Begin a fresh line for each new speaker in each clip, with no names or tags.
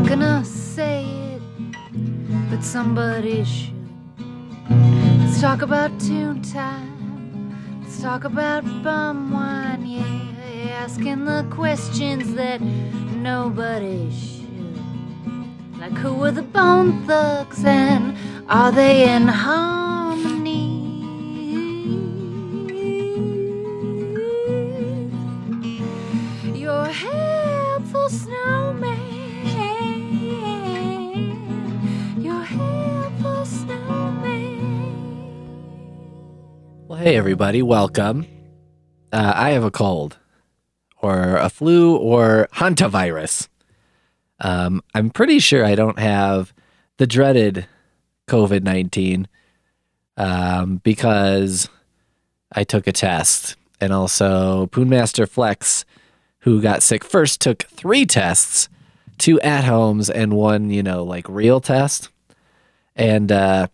not gonna say it, but somebody should. Let's talk about tune time. Let's talk about bum wine, yeah. Asking the questions that nobody should. Like who are the bone thugs and are they in harmony?
Hey, everybody, welcome. Uh, I have a cold, or a flu, or hantavirus. Um, I'm pretty sure I don't have the dreaded COVID 19 um, because I took a test. And also, Poonmaster Flex, who got sick first, took three tests two at homes and one, you know, like real test. And uh,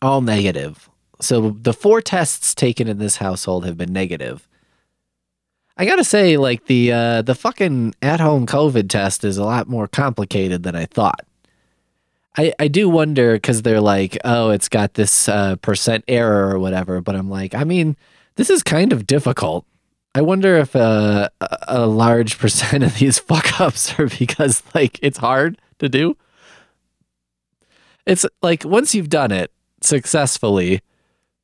all negative. So the four tests taken in this household have been negative. I gotta say, like the uh, the fucking at home COVID test is a lot more complicated than I thought. I I do wonder because they're like, oh, it's got this uh, percent error or whatever. But I'm like, I mean, this is kind of difficult. I wonder if uh, a a large percent of these fuck ups are because like it's hard to do. It's like once you've done it successfully,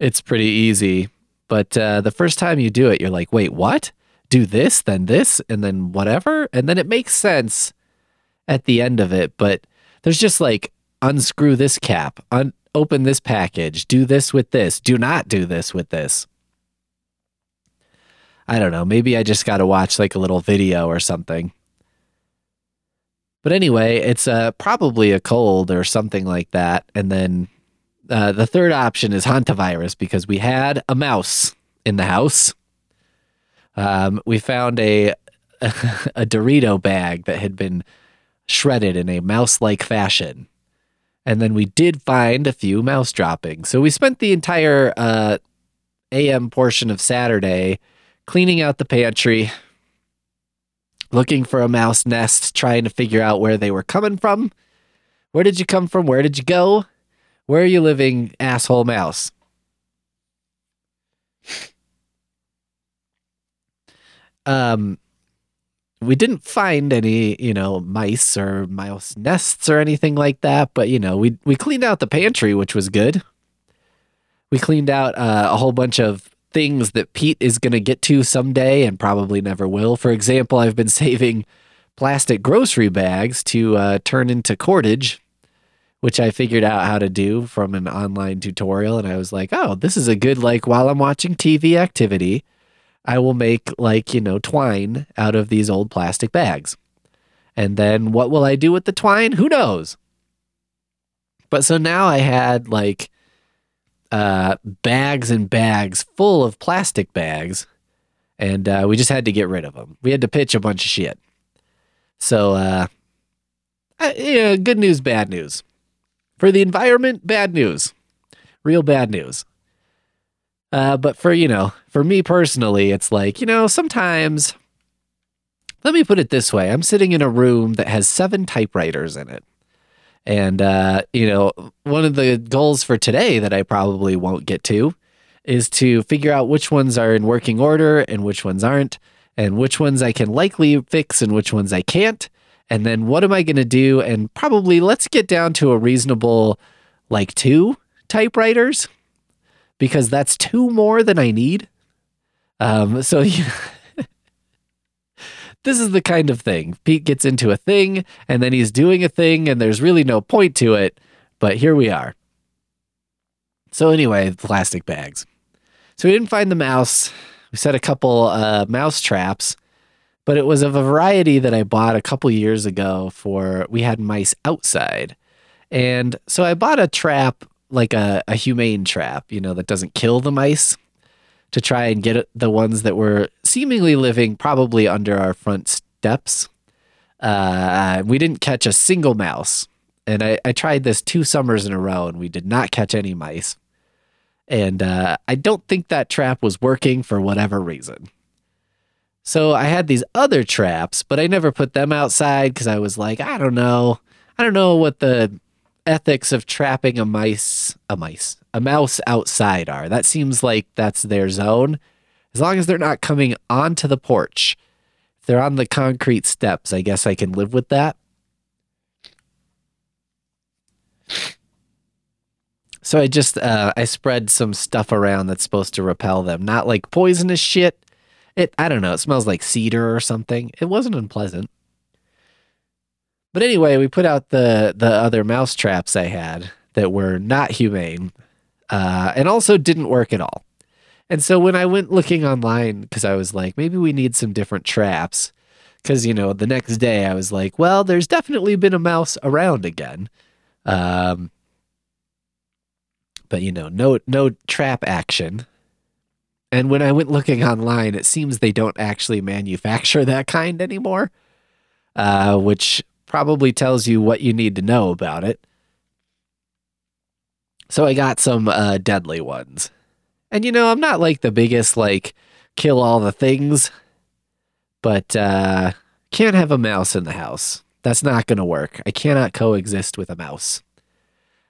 it's pretty easy. But uh, the first time you do it, you're like, wait, what? Do this, then this, and then whatever? And then it makes sense at the end of it. But there's just like, unscrew this cap, un- open this package, do this with this, do not do this with this. I don't know. Maybe I just got to watch like a little video or something. But anyway, it's uh, probably a cold or something like that. And then uh, the third option is hantavirus because we had a mouse in the house. Um, we found a a Dorito bag that had been shredded in a mouse-like fashion, and then we did find a few mouse droppings. So we spent the entire uh, AM portion of Saturday cleaning out the pantry, looking for a mouse nest, trying to figure out where they were coming from. Where did you come from? Where did you go? Where are you living, asshole mouse? Um, we didn't find any, you know, mice or mouse nests or anything like that, but you know, we we cleaned out the pantry, which was good. We cleaned out uh, a whole bunch of things that Pete is going to get to someday and probably never will. For example, I've been saving plastic grocery bags to uh, turn into cordage which I figured out how to do from an online tutorial. And I was like, oh, this is a good, like, while I'm watching TV activity, I will make, like, you know, twine out of these old plastic bags. And then what will I do with the twine? Who knows? But so now I had, like, uh, bags and bags full of plastic bags. And uh, we just had to get rid of them. We had to pitch a bunch of shit. So, uh, good news, bad news. For the environment, bad news. Real bad news. Uh, but for, you know, for me personally, it's like, you know, sometimes, let me put it this way I'm sitting in a room that has seven typewriters in it. And, uh, you know, one of the goals for today that I probably won't get to is to figure out which ones are in working order and which ones aren't, and which ones I can likely fix and which ones I can't and then what am I going to do? And probably let's get down to a reasonable, like two typewriters, because that's two more than I need. Um, so you, this is the kind of thing Pete gets into a thing, and then he's doing a thing, and there's really no point to it. But here we are. So anyway, plastic bags. So we didn't find the mouse. We set a couple uh, mouse traps but it was of a variety that I bought a couple years ago for we had mice outside. And so I bought a trap, like a, a humane trap, you know, that doesn't kill the mice to try and get the ones that were seemingly living probably under our front steps. Uh, we didn't catch a single mouse. And I, I tried this two summers in a row and we did not catch any mice. And uh, I don't think that trap was working for whatever reason. So I had these other traps, but I never put them outside because I was like, I don't know. I don't know what the ethics of trapping a mice, a mice, a mouse outside are. That seems like that's their zone. As long as they're not coming onto the porch. If they're on the concrete steps, I guess I can live with that. So I just uh, I spread some stuff around that's supposed to repel them. Not like poisonous shit. It I don't know. It smells like cedar or something. It wasn't unpleasant. But anyway, we put out the the other mouse traps I had that were not humane, uh, and also didn't work at all. And so when I went looking online, because I was like, maybe we need some different traps, because you know the next day I was like, well, there's definitely been a mouse around again. Um, but you know, no no trap action. And when I went looking online, it seems they don't actually manufacture that kind anymore, uh, which probably tells you what you need to know about it. So I got some uh, deadly ones, and you know, I'm not like the biggest like kill all the things, but uh, can't have a mouse in the house. That's not going to work. I cannot coexist with a mouse.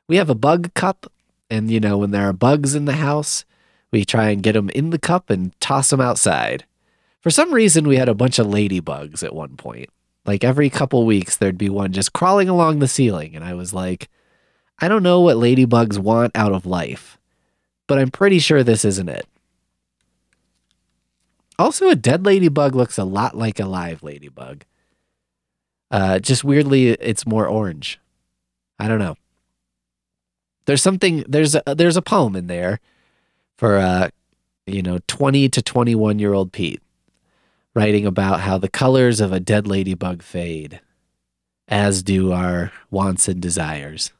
We have a bug cup and, you know, when there are bugs in the house, we try and get them in the cup and toss them outside. For some reason, we had a bunch of ladybugs at one point. Like every couple weeks, there'd be one just crawling along the ceiling. And I was like, I don't know what ladybugs want out of life, but I'm pretty sure this isn't it. Also, a dead ladybug looks a lot like a live ladybug. Uh, just weirdly, it's more orange. I don't know. There's something there's a, there's a poem in there for uh you know 20 to 21 year old Pete writing about how the colors of a dead ladybug fade as do our wants and desires.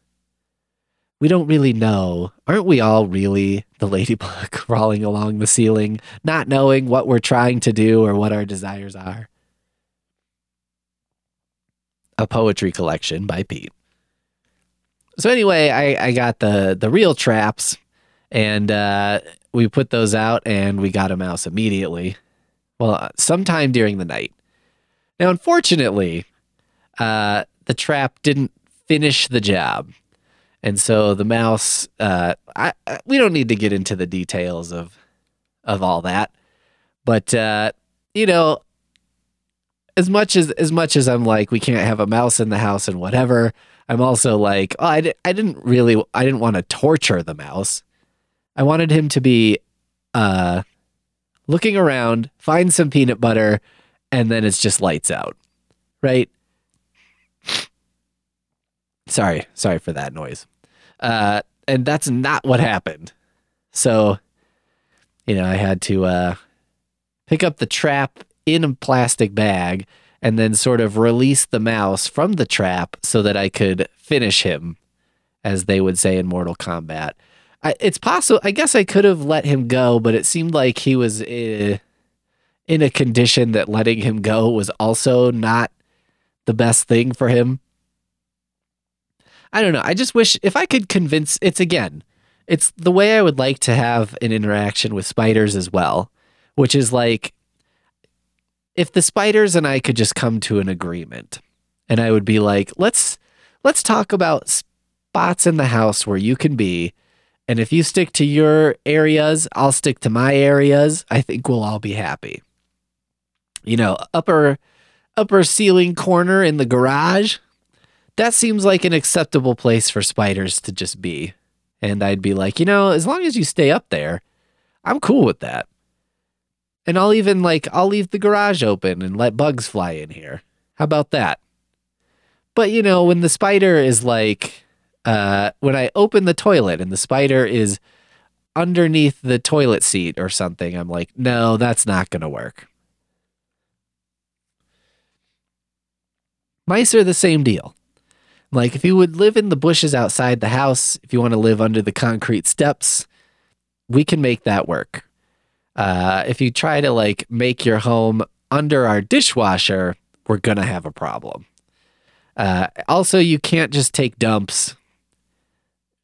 We don't really know. Aren't we all really the ladybug crawling along the ceiling, not knowing what we're trying to do or what our desires are? A poetry collection by Pete. So anyway, I, I got the the real traps, and uh, we put those out, and we got a mouse immediately. Well, sometime during the night. Now, unfortunately, uh, the trap didn't finish the job, and so the mouse. Uh, I, I, we don't need to get into the details of of all that, but uh, you know, as much as as much as I'm like, we can't have a mouse in the house and whatever. I'm also like, oh, I, di- I didn't really, I didn't want to torture the mouse. I wanted him to be uh, looking around, find some peanut butter, and then it's just lights out. Right? Sorry, sorry for that noise. Uh, and that's not what happened. So, you know, I had to uh, pick up the trap in a plastic bag and then sort of release the mouse from the trap so that I could finish him, as they would say in Mortal Kombat. I, it's possible. I guess I could have let him go, but it seemed like he was uh, in a condition that letting him go was also not the best thing for him. I don't know. I just wish if I could convince. It's again, it's the way I would like to have an interaction with spiders as well, which is like if the spiders and I could just come to an agreement and I would be like, let's let's talk about spots in the house where you can be. And if you stick to your areas, I'll stick to my areas. I think we'll all be happy. You know, upper upper ceiling corner in the garage. That seems like an acceptable place for spiders to just be. And I'd be like, you know, as long as you stay up there, I'm cool with that. And I'll even like I'll leave the garage open and let bugs fly in here. How about that? But you know, when the spider is like uh when I open the toilet and the spider is underneath the toilet seat or something, I'm like, no, that's not going to work. Mice are the same deal. Like, if you would live in the bushes outside the house, if you want to live under the concrete steps, we can make that work. Uh, if you try to like make your home under our dishwasher, we're gonna have a problem. Uh, also, you can't just take dumps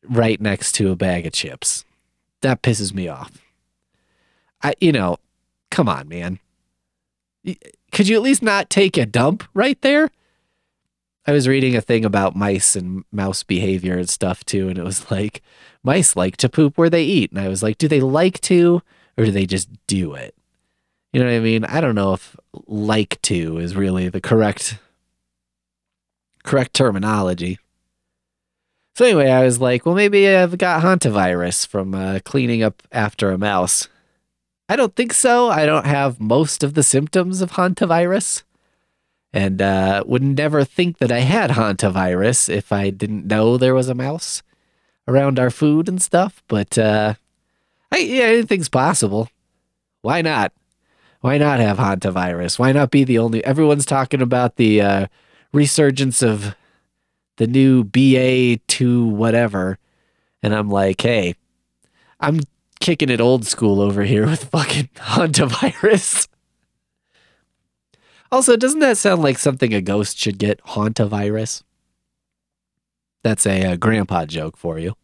right next to a bag of chips. That pisses me off. I, you know, come on, man. Could you at least not take a dump right there? I was reading a thing about mice and mouse behavior and stuff too, and it was like mice like to poop where they eat. And I was like, do they like to or do they just do it? You know what I mean? I don't know if like to is really the correct correct terminology. So anyway, I was like, well, maybe I've got hantavirus from uh, cleaning up after a mouse. I don't think so. I don't have most of the symptoms of hantavirus and uh, would never think that I had hantavirus if I didn't know there was a mouse around our food and stuff. But uh, I, yeah, anything's possible. Why not? Why not have hantavirus? Why not be the only? Everyone's talking about the uh, resurgence of the new BA two whatever, and I'm like, hey, I'm kicking it old school over here with fucking hantavirus. Also, doesn't that sound like something a ghost should get? Hauntavirus? That's a, a grandpa joke for you.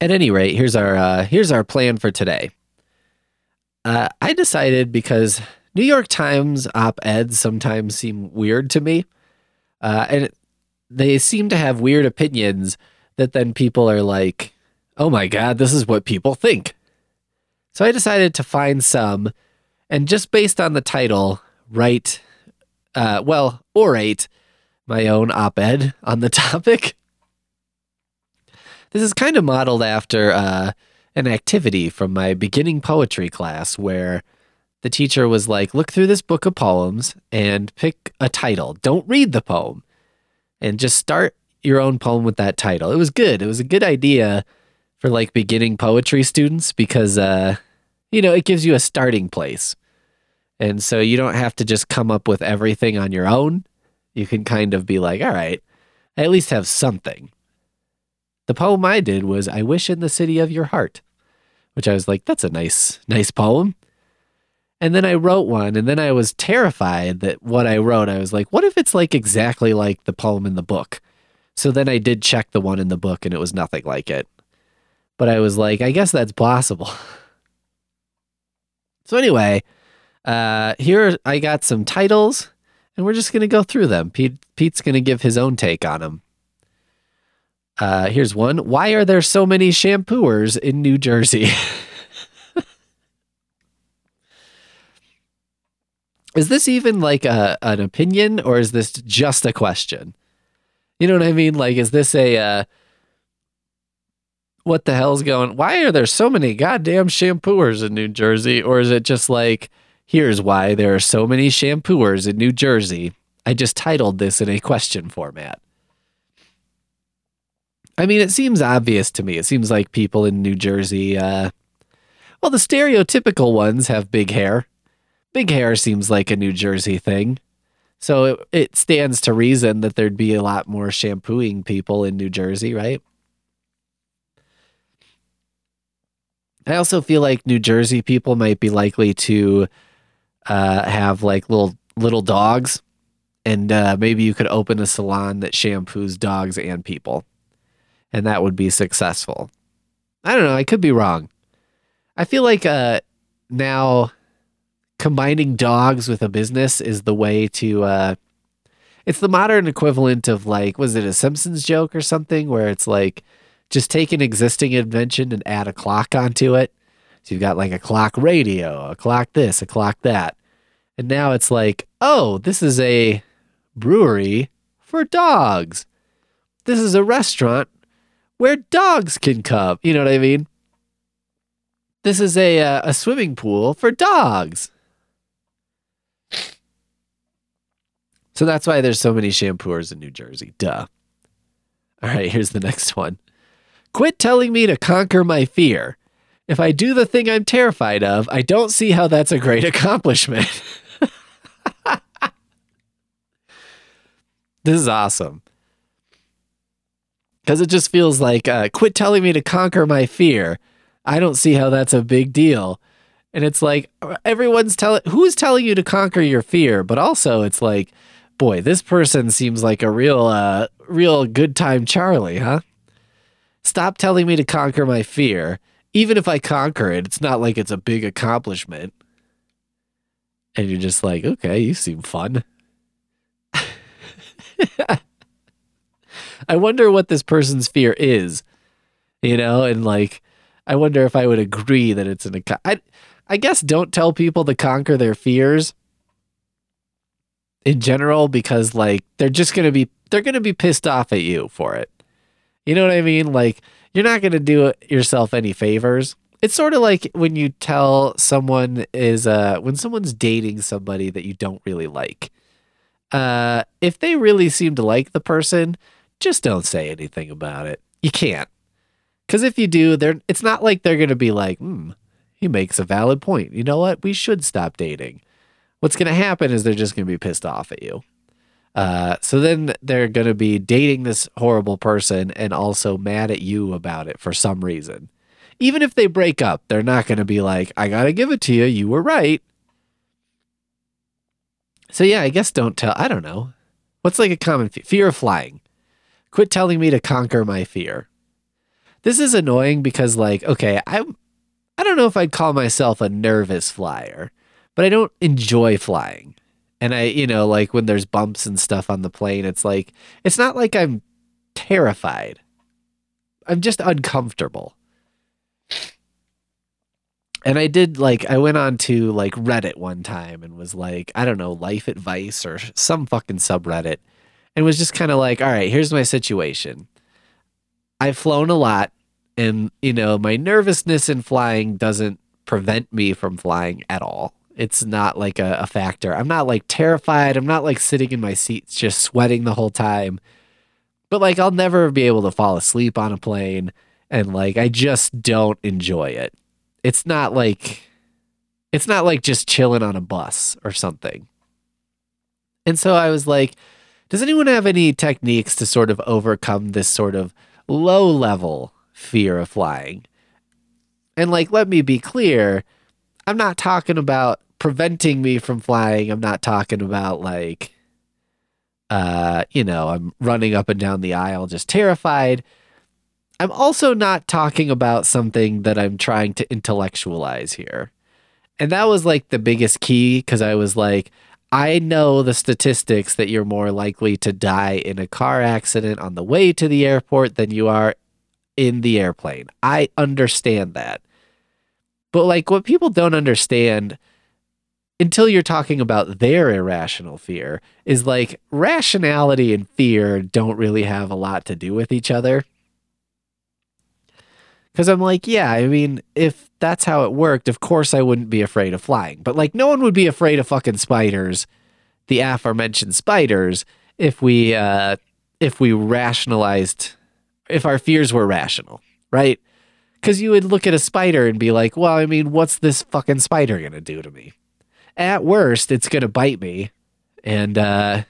At any rate, here's our uh, here's our plan for today. Uh, I decided because New York Times op eds sometimes seem weird to me, uh, and they seem to have weird opinions that then people are like, "Oh my god, this is what people think." So I decided to find some and just based on the title, write, uh, well, orate my own op ed on the topic. This is kind of modeled after uh, an activity from my beginning poetry class where the teacher was like, look through this book of poems and pick a title. Don't read the poem and just start your own poem with that title. It was good. It was a good idea for like beginning poetry students because, uh, you know, it gives you a starting place. And so you don't have to just come up with everything on your own. You can kind of be like, all right, I at least have something. The poem I did was I Wish in the City of Your Heart, which I was like, that's a nice, nice poem. And then I wrote one, and then I was terrified that what I wrote, I was like, what if it's like exactly like the poem in the book? So then I did check the one in the book, and it was nothing like it. But I was like, I guess that's possible. so anyway, uh, here I got some titles, and we're just gonna go through them. Pete, Pete's gonna give his own take on them. Uh, here's one. Why are there so many shampooers in New Jersey? is this even like a, an opinion or is this just a question? You know what I mean? Like, is this a, uh, what the hell's going, why are there so many goddamn shampooers in New Jersey? Or is it just like, Here's why there are so many shampooers in New Jersey. I just titled this in a question format. I mean, it seems obvious to me. It seems like people in New Jersey, uh, well, the stereotypical ones have big hair. Big hair seems like a New Jersey thing. So it, it stands to reason that there'd be a lot more shampooing people in New Jersey, right? I also feel like New Jersey people might be likely to uh, have like little little dogs, and uh, maybe you could open a salon that shampoos dogs and people, and that would be successful. I don't know. I could be wrong. I feel like uh, now combining dogs with a business is the way to. Uh, it's the modern equivalent of like, was it a Simpsons joke or something where it's like just take an existing invention and add a clock onto it. So you've got like a clock radio, a clock this, a clock that. And now it's like, oh, this is a brewery for dogs. This is a restaurant where dogs can come. You know what I mean? This is a uh, a swimming pool for dogs. So that's why there's so many shampooers in New Jersey. Duh. All right, here's the next one. Quit telling me to conquer my fear. If I do the thing I'm terrified of, I don't see how that's a great accomplishment. this is awesome. Because it just feels like, uh, quit telling me to conquer my fear. I don't see how that's a big deal. And it's like, everyone's telling, who's telling you to conquer your fear? But also, it's like, boy, this person seems like a real, uh, real good time Charlie, huh? Stop telling me to conquer my fear even if I conquer it, it's not like it's a big accomplishment. And you're just like, okay, you seem fun. I wonder what this person's fear is, you know, and like, I wonder if I would agree that it's an. I, I guess don't tell people to conquer their fears in general because like they're just gonna be they're gonna be pissed off at you for it. You know what I mean? Like you're not gonna do yourself any favors. It's sort of like when you tell someone is uh when someone's dating somebody that you don't really like. Uh if they really seem to like the person, just don't say anything about it. You can't. Cuz if you do, they're it's not like they're to be like, "Hmm, he makes a valid point. You know what? We should stop dating." What's going to happen is they're just going to be pissed off at you. Uh, so then they're going to be dating this horrible person and also mad at you about it for some reason. Even if they break up, they're not going to be like, I got to give it to you. You were right. So yeah, I guess don't tell. I don't know. What's like a common fe- fear of flying? Quit telling me to conquer my fear. This is annoying because like, okay, I'm. I don't know if I'd call myself a nervous flyer, but I don't enjoy flying. And I, you know, like when there's bumps and stuff on the plane, it's like it's not like I'm terrified. I'm just uncomfortable. And I did like I went on to like Reddit one time and was like, I don't know, life advice or some fucking subreddit and was just kind of like, all right, here's my situation. I've flown a lot and you know, my nervousness in flying doesn't prevent me from flying at all. It's not like a, a factor. I'm not like terrified. I'm not like sitting in my seat just sweating the whole time. But like I'll never be able to fall asleep on a plane and like I just don't enjoy it it's not like it's not like just chilling on a bus or something. And so I was like, does anyone have any techniques to sort of overcome this sort of low level fear of flying? And like, let me be clear, I'm not talking about preventing me from flying. I'm not talking about like, uh, you know, I'm running up and down the aisle just terrified. I'm also not talking about something that I'm trying to intellectualize here. And that was like the biggest key because I was like, I know the statistics that you're more likely to die in a car accident on the way to the airport than you are in the airplane. I understand that. But like what people don't understand until you're talking about their irrational fear is like rationality and fear don't really have a lot to do with each other. Because I'm like, yeah, I mean, if that's how it worked, of course I wouldn't be afraid of flying. But like, no one would be afraid of fucking spiders, the aforementioned spiders, if we uh, if we rationalized, if our fears were rational, right? Because you would look at a spider and be like, well, I mean, what's this fucking spider gonna do to me? At worst, it's gonna bite me and uh,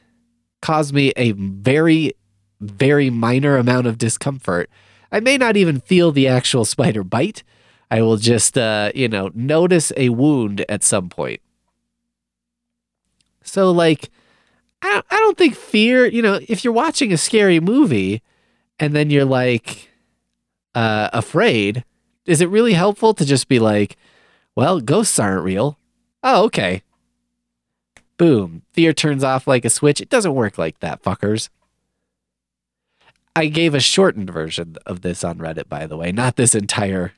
cause me a very, very minor amount of discomfort I may not even feel the actual spider bite. I will just, uh, you know, notice a wound at some point. So, like, I, I don't think fear, you know, if you're watching a scary movie and then you're like uh, afraid, is it really helpful to just be like, well, ghosts aren't real? Oh, okay. Boom. Fear turns off like a switch. It doesn't work like that, fuckers. I gave a shortened version of this on Reddit, by the way, not this entire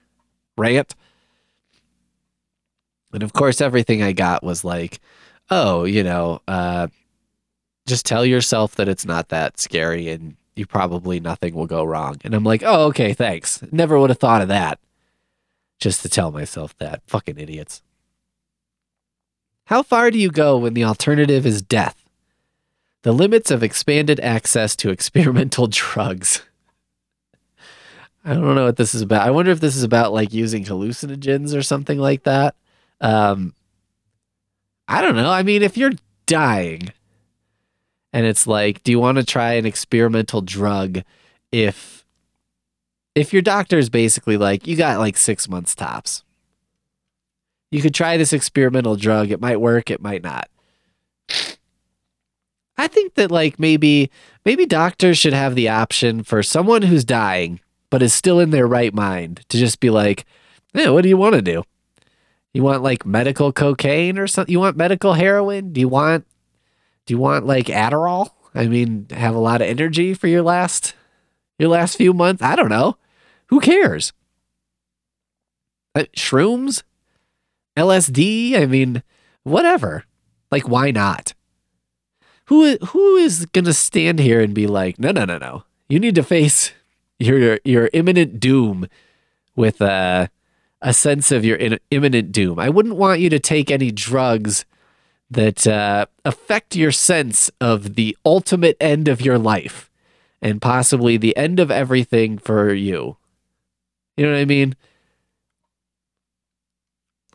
rant. And of course, everything I got was like, oh, you know, uh, just tell yourself that it's not that scary and you probably nothing will go wrong. And I'm like, oh, okay, thanks. Never would have thought of that. Just to tell myself that. Fucking idiots. How far do you go when the alternative is death? The limits of expanded access to experimental drugs. I don't know what this is about. I wonder if this is about like using hallucinogens or something like that. Um, I don't know. I mean, if you're dying and it's like, do you want to try an experimental drug if if your doctor is basically like, you got like six months tops. You could try this experimental drug. It might work, it might not. I think that like maybe maybe doctors should have the option for someone who's dying but is still in their right mind to just be like, "Yeah, what do you want to do? You want like medical cocaine or something? You want medical heroin? Do you want do you want like Adderall? I mean, have a lot of energy for your last your last few months? I don't know. Who cares? Uh, shrooms? LSD? I mean, whatever. Like why not? Who who is to stand here and be like, "No, no, no, no. You need to face your your imminent doom with a a sense of your in, imminent doom. I wouldn't want you to take any drugs that uh, affect your sense of the ultimate end of your life and possibly the end of everything for you. You know what I mean?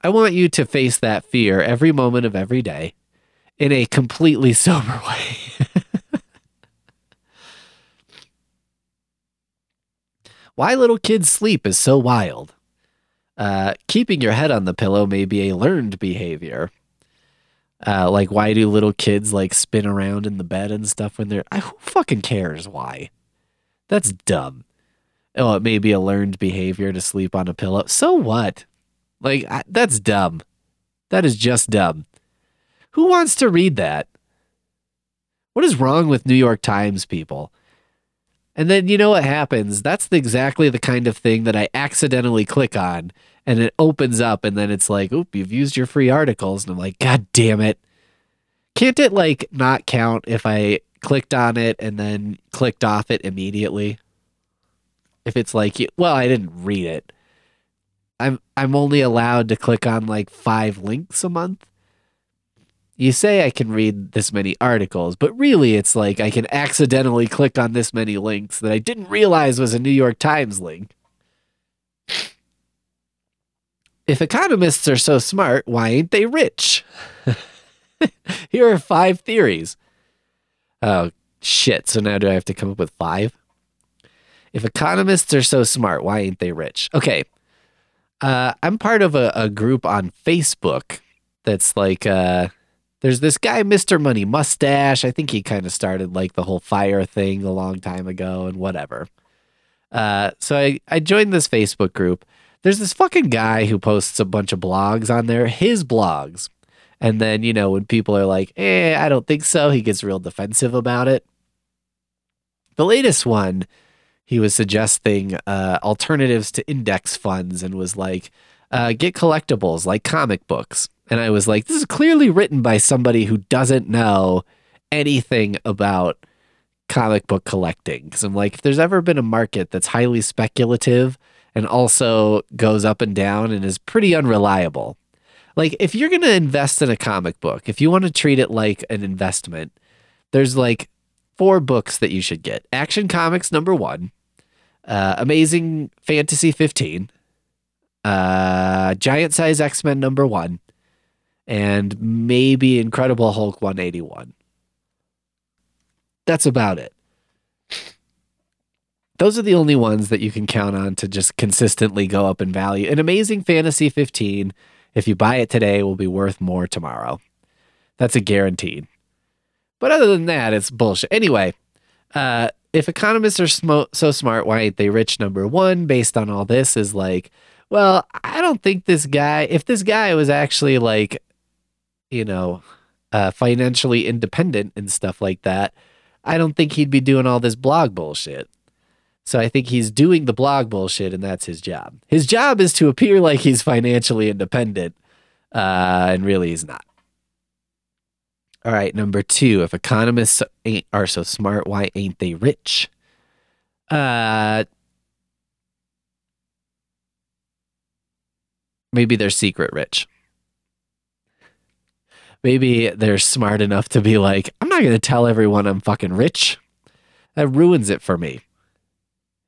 I want you to face that fear every moment of every day in a completely sober way. Why little kids sleep is so wild. Uh, keeping your head on the pillow may be a learned behavior. Uh, like, why do little kids like spin around in the bed and stuff when they're. I, who fucking cares why? That's dumb. Oh, it may be a learned behavior to sleep on a pillow. So what? Like, I, that's dumb. That is just dumb. Who wants to read that? What is wrong with New York Times people? And then you know what happens? That's the, exactly the kind of thing that I accidentally click on and it opens up and then it's like, oop, you've used your free articles. And I'm like, God damn it. Can't it like not count if I clicked on it and then clicked off it immediately? If it's like, well, I didn't read it. I'm I'm only allowed to click on like five links a month you say I can read this many articles, but really it's like I can accidentally click on this many links that I didn't realize was a New York Times link. If economists are so smart, why ain't they rich? Here are five theories. Oh, shit. So now do I have to come up with five? If economists are so smart, why ain't they rich? Okay. Uh, I'm part of a, a group on Facebook that's like, uh, there's this guy, Mr. Money Mustache. I think he kind of started like the whole fire thing a long time ago and whatever. Uh, so I, I joined this Facebook group. There's this fucking guy who posts a bunch of blogs on there, his blogs. And then, you know, when people are like, eh, I don't think so, he gets real defensive about it. The latest one, he was suggesting uh, alternatives to index funds and was like, uh, get collectibles like comic books. And I was like, this is clearly written by somebody who doesn't know anything about comic book collecting. Because I'm like, if there's ever been a market that's highly speculative and also goes up and down and is pretty unreliable, like if you're going to invest in a comic book, if you want to treat it like an investment, there's like four books that you should get Action Comics number one, uh, Amazing Fantasy 15, uh, Giant Size X Men number one, and maybe Incredible Hulk 181. That's about it. Those are the only ones that you can count on to just consistently go up in value. An amazing Fantasy 15, if you buy it today, will be worth more tomorrow. That's a guaranteed. But other than that, it's bullshit. Anyway, uh, if economists are sm- so smart, why ain't they rich? Number one, based on all this, is like, well, I don't think this guy, if this guy was actually like you know, uh, financially independent and stuff like that, I don't think he'd be doing all this blog bullshit. So I think he's doing the blog bullshit, and that's his job. His job is to appear like he's financially independent, uh, and really he's not. All right, number two. If economists are so smart, why ain't they rich? Uh, maybe they're secret rich maybe they're smart enough to be like, I'm not going to tell everyone I'm fucking rich. That ruins it for me.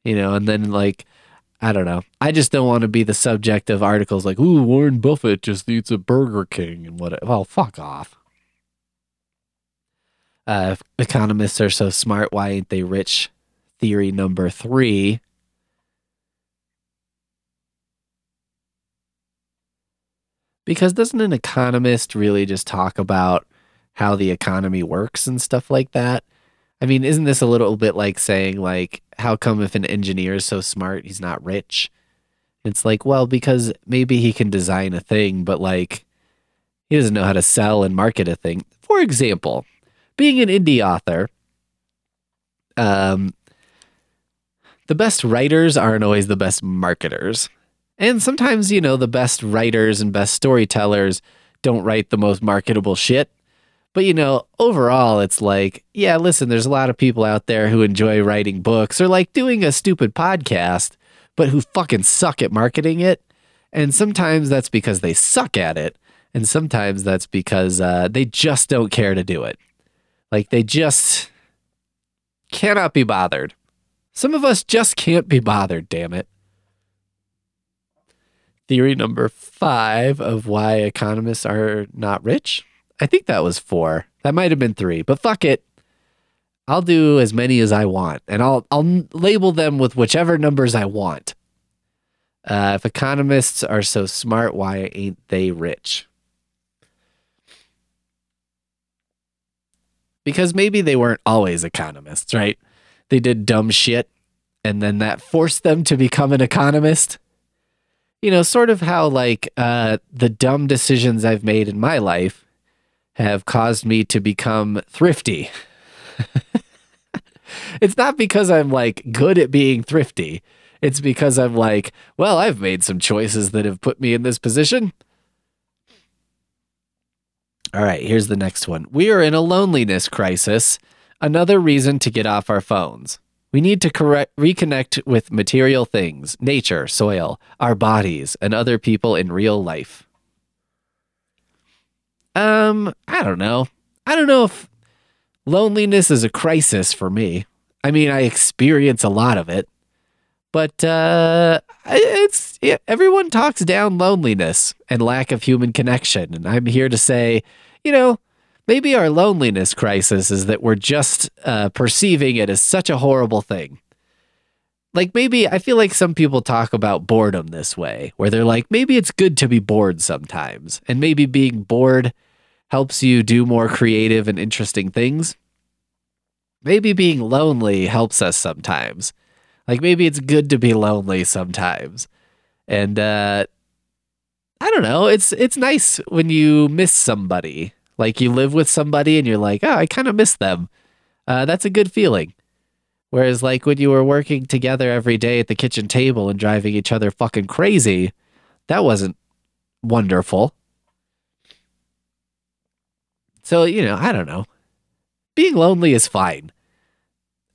You know, and then like, I don't know. I just don't want to be the subject of articles like, ooh, Warren Buffett just eats a Burger King and what. Well, fuck off. Uh, economists are so smart. Why ain't they rich? Theory number three Because doesn't an economist really just talk about how the economy works and stuff like that? I mean, isn't this a little bit like saying like how come if an engineer is so smart he's not rich? It's like, well, because maybe he can design a thing, but like he doesn't know how to sell and market a thing. For example, being an indie author, um, the best writers aren't always the best marketers. And sometimes, you know, the best writers and best storytellers don't write the most marketable shit. But, you know, overall, it's like, yeah, listen, there's a lot of people out there who enjoy writing books or like doing a stupid podcast, but who fucking suck at marketing it. And sometimes that's because they suck at it. And sometimes that's because uh, they just don't care to do it. Like they just cannot be bothered. Some of us just can't be bothered, damn it. Theory number five of why economists are not rich. I think that was four. That might have been three, but fuck it. I'll do as many as I want, and I'll I'll label them with whichever numbers I want. Uh, if economists are so smart, why ain't they rich? Because maybe they weren't always economists, right? They did dumb shit, and then that forced them to become an economist you know, sort of how like uh, the dumb decisions I've made in my life have caused me to become thrifty. it's not because I'm like good at being thrifty. It's because I'm like, well, I've made some choices that have put me in this position. All right, here's the next one. We are in a loneliness crisis. Another reason to get off our phones. We need to correct, reconnect with material things, nature, soil, our bodies, and other people in real life. Um, I don't know. I don't know if loneliness is a crisis for me. I mean, I experience a lot of it, but uh, it's everyone talks down loneliness and lack of human connection, and I'm here to say, you know, Maybe our loneliness crisis is that we're just uh, perceiving it as such a horrible thing. Like maybe I feel like some people talk about boredom this way, where they're like, maybe it's good to be bored sometimes, and maybe being bored helps you do more creative and interesting things. Maybe being lonely helps us sometimes. Like maybe it's good to be lonely sometimes. And uh I don't know, it's it's nice when you miss somebody like you live with somebody and you're like, oh, I kind of miss them. Uh, that's a good feeling. Whereas, like when you were working together every day at the kitchen table and driving each other fucking crazy, that wasn't wonderful. So, you know, I don't know. Being lonely is fine.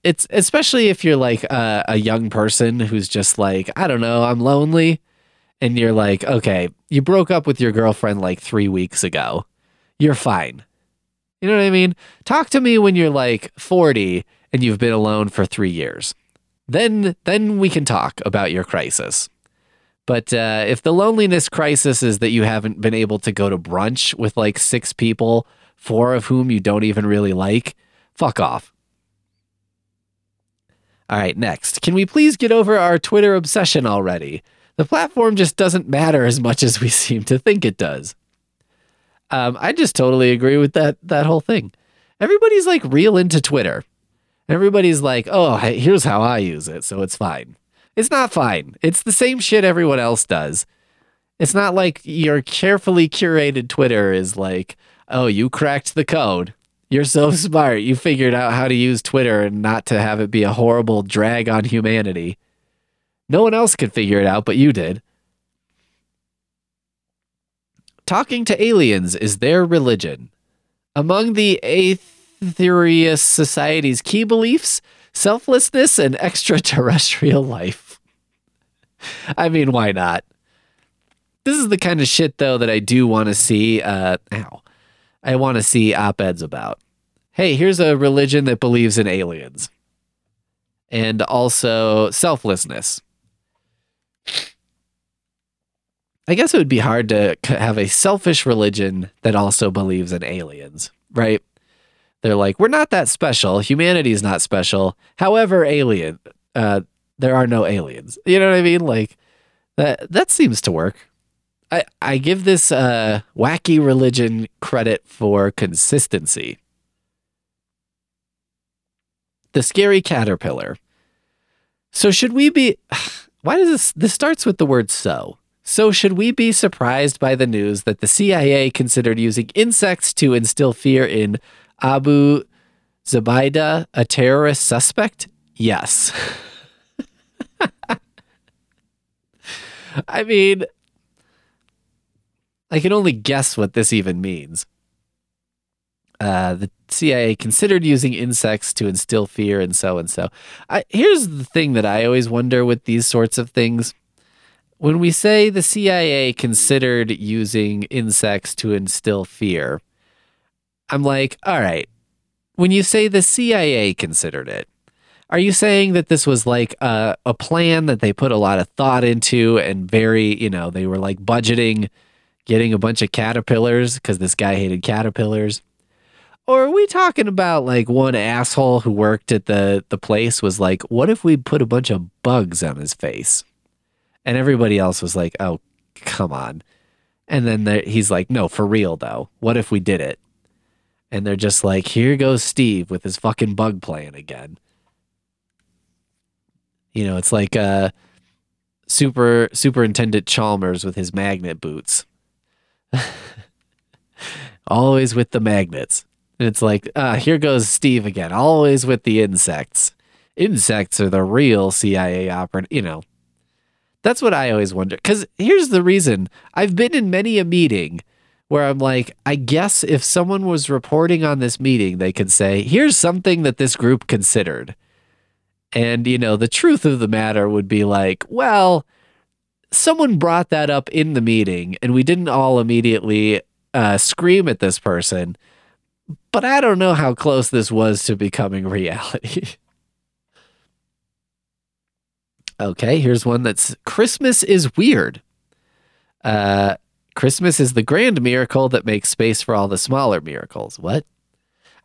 It's especially if you're like a, a young person who's just like, I don't know, I'm lonely. And you're like, okay, you broke up with your girlfriend like three weeks ago you're fine. You know what I mean? Talk to me when you're like 40 and you've been alone for 3 years. Then then we can talk about your crisis. But uh, if the loneliness crisis is that you haven't been able to go to brunch with like six people, four of whom you don't even really like, fuck off. All right, next. Can we please get over our Twitter obsession already? The platform just doesn't matter as much as we seem to think it does. Um, I just totally agree with that that whole thing. Everybody's like real into Twitter. Everybody's like, "Oh, here's how I use it, so it's fine." It's not fine. It's the same shit everyone else does. It's not like your carefully curated Twitter is like, "Oh, you cracked the code. You're so smart. You figured out how to use Twitter and not to have it be a horrible drag on humanity." No one else could figure it out, but you did. Talking to aliens is their religion. Among the Aetherius Society's key beliefs, selflessness and extraterrestrial life. I mean, why not? This is the kind of shit, though, that I do want to see. Uh, ow. I want to see op eds about. Hey, here's a religion that believes in aliens and also selflessness. I guess it would be hard to have a selfish religion that also believes in aliens, right? They're like, we're not that special. Humanity is not special. However, alien, uh, there are no aliens. You know what I mean? Like that. That seems to work. I I give this uh, wacky religion credit for consistency. The scary caterpillar. So should we be? why does this this starts with the word so? So should we be surprised by the news that the CIA considered using insects to instill fear in Abu Zubaydah, a terrorist suspect? Yes. I mean, I can only guess what this even means. Uh, the CIA considered using insects to instill fear and so and so. I, here's the thing that I always wonder with these sorts of things. When we say the CIA considered using insects to instill fear, I'm like, all right, when you say the CIA considered it, are you saying that this was like a, a plan that they put a lot of thought into and very, you know, they were like budgeting getting a bunch of caterpillars because this guy hated caterpillars? Or are we talking about like one asshole who worked at the, the place was like, what if we put a bunch of bugs on his face? And everybody else was like, oh, come on. And then there, he's like, no, for real though. What if we did it? And they're just like, here goes Steve with his fucking bug plan again. You know, it's like uh, Super Superintendent Chalmers with his magnet boots. Always with the magnets. And it's like, ah, here goes Steve again, always with the insects. Insects are the real CIA operative, you know. That's what I always wonder. Because here's the reason I've been in many a meeting where I'm like, I guess if someone was reporting on this meeting, they could say, here's something that this group considered. And, you know, the truth of the matter would be like, well, someone brought that up in the meeting and we didn't all immediately uh, scream at this person but I don't know how close this was to becoming reality. okay, here's one that's Christmas is weird. Uh, Christmas is the grand miracle that makes space for all the smaller miracles. What?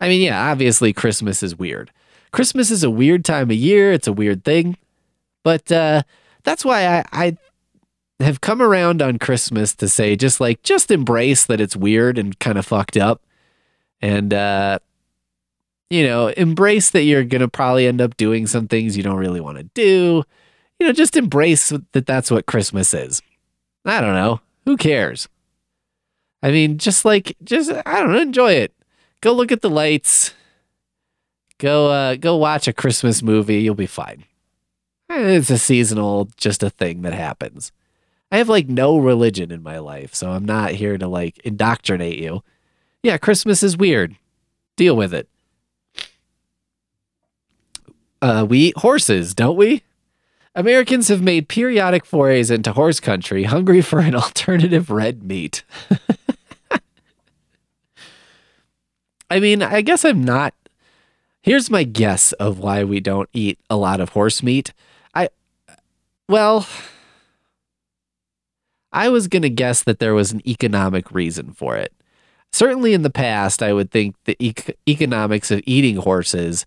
I mean, yeah, obviously Christmas is weird. Christmas is a weird time of year. It's a weird thing. But uh, that's why I, I have come around on Christmas to say just like, just embrace that it's weird and kind of fucked up and uh, you know, embrace that you're gonna probably end up doing some things you don't really want to do. You know, just embrace that that's what Christmas is. I don't know. Who cares? I mean, just like, just I don't know, enjoy it. Go look at the lights. Go, uh, go watch a Christmas movie. You'll be fine. It's a seasonal, just a thing that happens. I have like no religion in my life, so I'm not here to like indoctrinate you. Yeah, Christmas is weird. Deal with it. Uh, we eat horses, don't we? Americans have made periodic forays into horse country, hungry for an alternative red meat. I mean, I guess I'm not. Here's my guess of why we don't eat a lot of horse meat. I, well, I was going to guess that there was an economic reason for it certainly in the past, I would think the e- economics of eating horses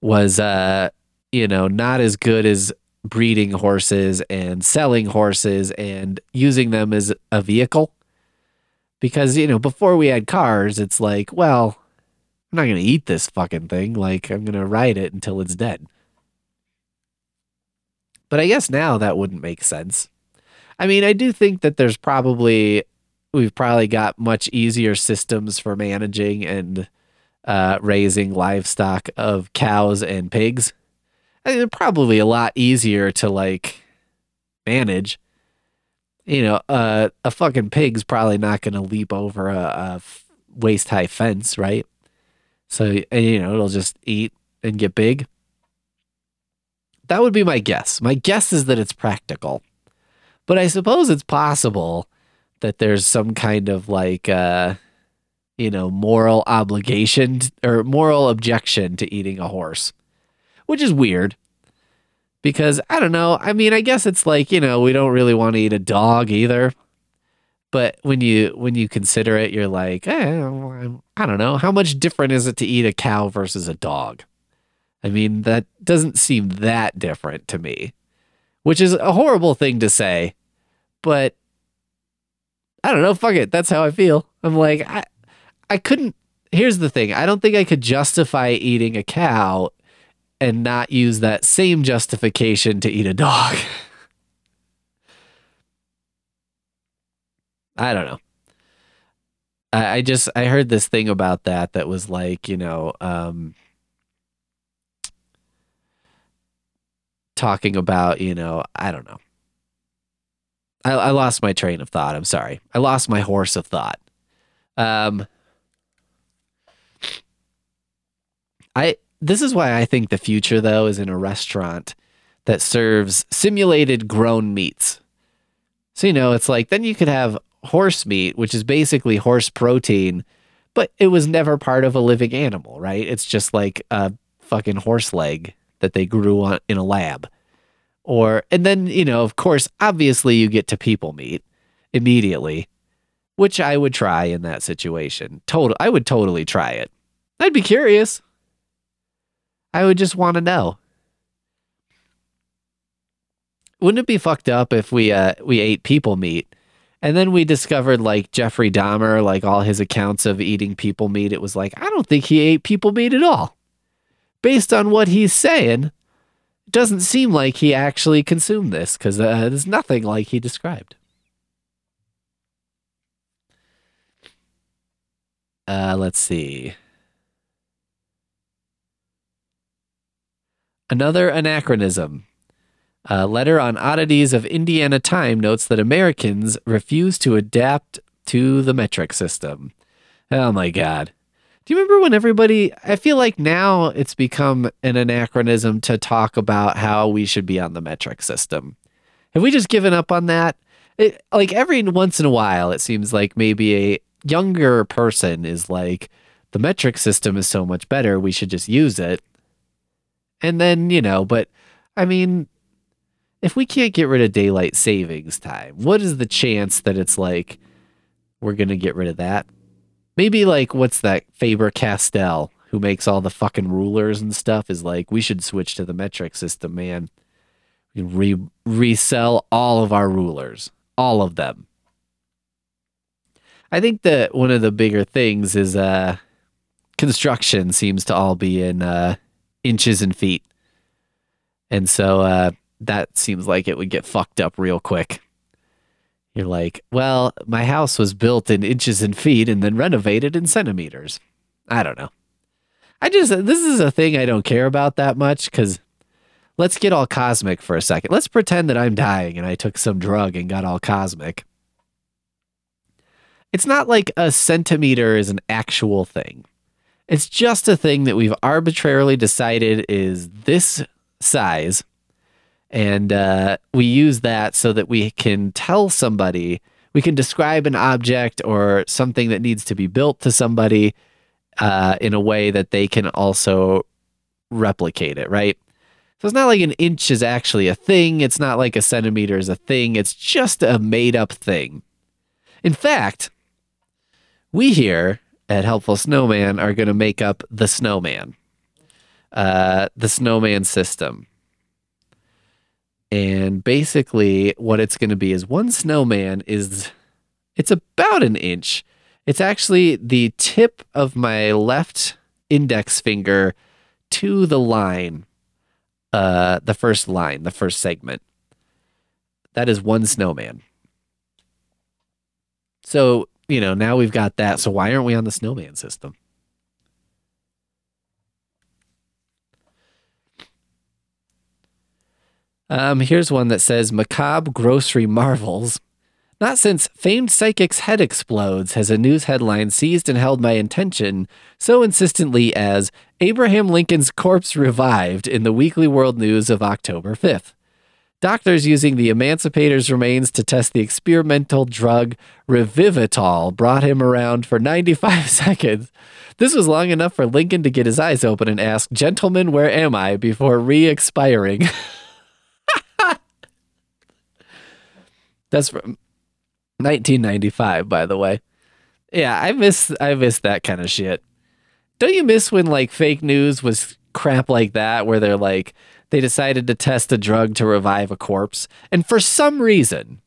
was, uh, you know, not as good as breeding horses and selling horses and using them as a vehicle. Because, you know, before we had cars, it's like, well, I'm not going to eat this fucking thing. Like, I'm going to ride it until it's dead. But I guess now that wouldn't make sense. I mean, I do think that there's probably we've probably got much easier systems for managing and uh, raising livestock of cows and pigs. I mean, they're probably a lot easier to like manage. You know, uh, a fucking pig's probably not going to leap over a, a waist high fence, right? So, you know, it'll just eat and get big. That would be my guess. My guess is that it's practical. But I suppose it's possible that there's some kind of like uh you know moral obligation or moral objection to eating a horse which is weird. Because i don't know i mean i guess it's like you know we don't really want to eat a dog either. But when you when you consider it you're like eh, i don't know how much different is it to eat a cow versus a dog? I mean that doesn't seem that different to me which is a horrible thing to say, but I don't know. Fuck it. That's how I feel. I'm like, I, I couldn't. Here's the thing I don't think I could justify eating a cow and not use that same justification to eat a dog. I don't know. I, I, just, I heard this thing about that that was like, you know, um, talking about you know I don't know. I, I lost my train of thought. I'm sorry. I lost my horse of thought. Um, I this is why I think the future though is in a restaurant that serves simulated grown meats. So you know, it's like then you could have horse meat, which is basically horse protein, but it was never part of a living animal, right? It's just like a fucking horse leg that they grew on in a lab. Or and then, you know, of course, obviously you get to people meat immediately, which I would try in that situation. Total I would totally try it. I'd be curious. I would just want to know. Wouldn't it be fucked up if we uh we ate people meat and then we discovered like Jeffrey Dahmer, like all his accounts of eating people meat, it was like I don't think he ate people meat at all. Based on what he's saying, it doesn't seem like he actually consumed this because uh, there's nothing like he described. Uh, let's see. Another anachronism. A letter on oddities of Indiana Time notes that Americans refuse to adapt to the metric system. Oh my God. Do you remember when everybody, I feel like now it's become an anachronism to talk about how we should be on the metric system. Have we just given up on that? It, like every once in a while, it seems like maybe a younger person is like, the metric system is so much better, we should just use it. And then, you know, but I mean, if we can't get rid of daylight savings time, what is the chance that it's like we're going to get rid of that? Maybe like what's that Faber Castell who makes all the fucking rulers and stuff is like we should switch to the metric system, man. We re- resell all of our rulers, all of them. I think that one of the bigger things is uh construction seems to all be in uh inches and feet. And so uh that seems like it would get fucked up real quick. You're like, well, my house was built in inches and feet and then renovated in centimeters. I don't know. I just, this is a thing I don't care about that much because let's get all cosmic for a second. Let's pretend that I'm dying and I took some drug and got all cosmic. It's not like a centimeter is an actual thing. It's just a thing that we've arbitrarily decided is this size and uh, we use that so that we can tell somebody, we can describe an object or something that needs to be built to somebody uh, in a way that they can also replicate it, right? So it's not like an inch is actually a thing. It's not like a centimeter is a thing. It's just a made up thing. In fact, we here at Helpful Snowman are going to make up the snowman, uh, the snowman system. And basically, what it's going to be is one snowman is it's about an inch. It's actually the tip of my left index finger to the line, uh, the first line, the first segment. That is one snowman. So, you know, now we've got that. So, why aren't we on the snowman system? Um, here's one that says macabre grocery marvels. Not since famed psychic's head explodes has a news headline seized and held my attention so insistently as Abraham Lincoln's corpse revived in the Weekly World News of October 5th. Doctors using the emancipator's remains to test the experimental drug Revivitol brought him around for 95 seconds. This was long enough for Lincoln to get his eyes open and ask, Gentlemen, where am I? before re expiring. That's from 1995, by the way. Yeah, I miss I miss that kind of shit. Don't you miss when like fake news was crap like that, where they're like they decided to test a drug to revive a corpse, and for some reason,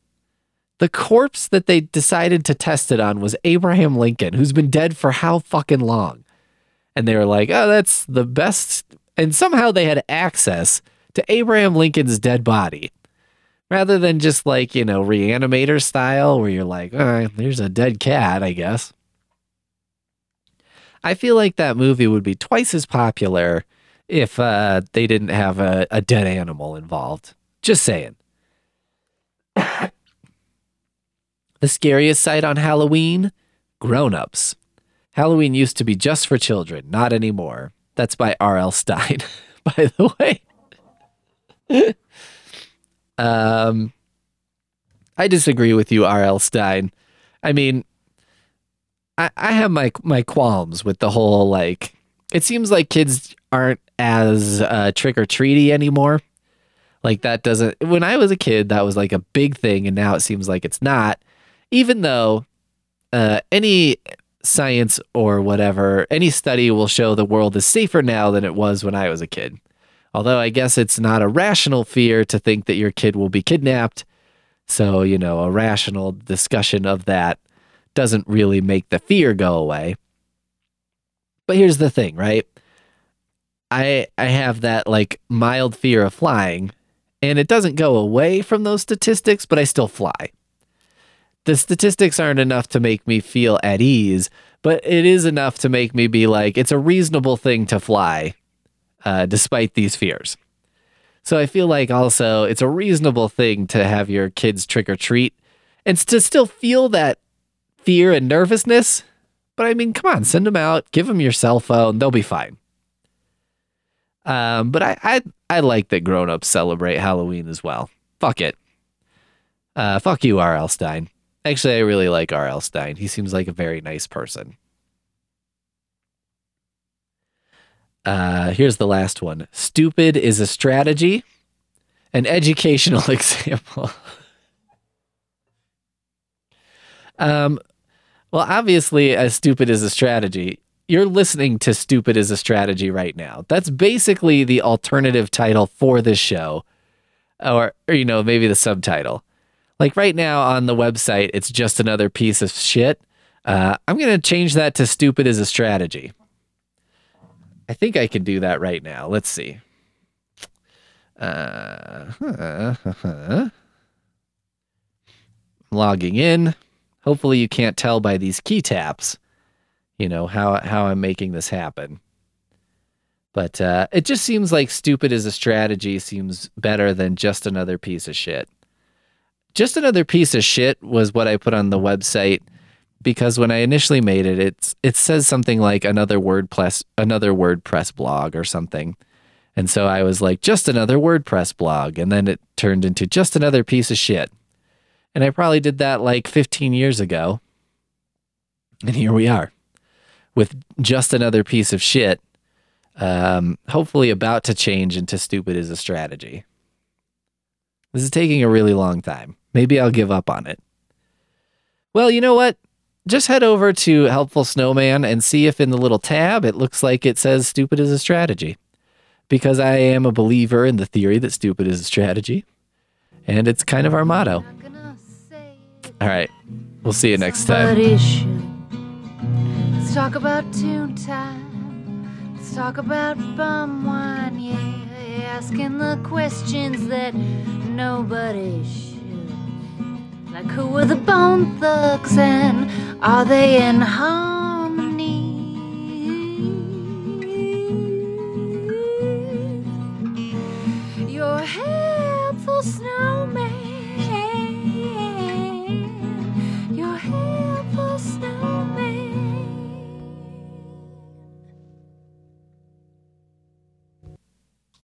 the corpse that they decided to test it on was Abraham Lincoln, who's been dead for how fucking long? And they were like, oh, that's the best. And somehow they had access to Abraham Lincoln's dead body rather than just like, you know, reanimator style where you're like, all right, there's a dead cat, I guess. I feel like that movie would be twice as popular if uh, they didn't have a, a dead animal involved. Just saying. the scariest sight on Halloween? Grown ups. Halloween used to be just for children, not anymore. That's by R.L. Stine by the way. um, I disagree with you, R.L. Stine. I mean, I, I have my my qualms with the whole like. It seems like kids aren't as uh, trick or treaty anymore. Like that doesn't. When I was a kid, that was like a big thing, and now it seems like it's not. Even though uh, any science or whatever, any study will show the world is safer now than it was when I was a kid. Although I guess it's not a rational fear to think that your kid will be kidnapped. So, you know, a rational discussion of that doesn't really make the fear go away. But here's the thing, right? I I have that like mild fear of flying and it doesn't go away from those statistics, but I still fly the statistics aren't enough to make me feel at ease, but it is enough to make me be like, it's a reasonable thing to fly, uh, despite these fears. So I feel like also it's a reasonable thing to have your kids trick or treat and to still feel that fear and nervousness. But I mean, come on, send them out, give them your cell phone, they'll be fine. Um, but I, I I like that grown ups celebrate Halloween as well. Fuck it. Uh, fuck you, R.L. Stine. Actually, I really like R.L. Stine. He seems like a very nice person. Uh, here's the last one. Stupid is a strategy, an educational example. um, well, obviously, as stupid is a strategy, you're listening to Stupid is a Strategy right now. That's basically the alternative title for this show, or, or you know, maybe the subtitle. Like right now on the website, it's just another piece of shit. Uh, I'm going to change that to stupid is a strategy. I think I can do that right now. Let's see. Uh, logging in. Hopefully, you can't tell by these key taps, you know, how, how I'm making this happen. But uh, it just seems like stupid as a strategy seems better than just another piece of shit. Just another piece of shit was what I put on the website because when I initially made it, it's it says something like another WordPress another WordPress blog or something. And so I was like, just another WordPress blog. And then it turned into just another piece of shit. And I probably did that like 15 years ago. And here we are with just another piece of shit. Um, hopefully about to change into stupid as a strategy. This is taking a really long time. Maybe I'll give up on it. Well, you know what? Just head over to Helpful Snowman and see if in the little tab it looks like it says stupid is a strategy. Because I am a believer in the theory that stupid is a strategy. And it's kind of our motto. All right. We'll see you next time.
Let's talk about tune time. Let's talk about bum wine, yeah. Asking the questions that nobody should. Like who are the bone thugs and are they in harmony? Your helpful snow.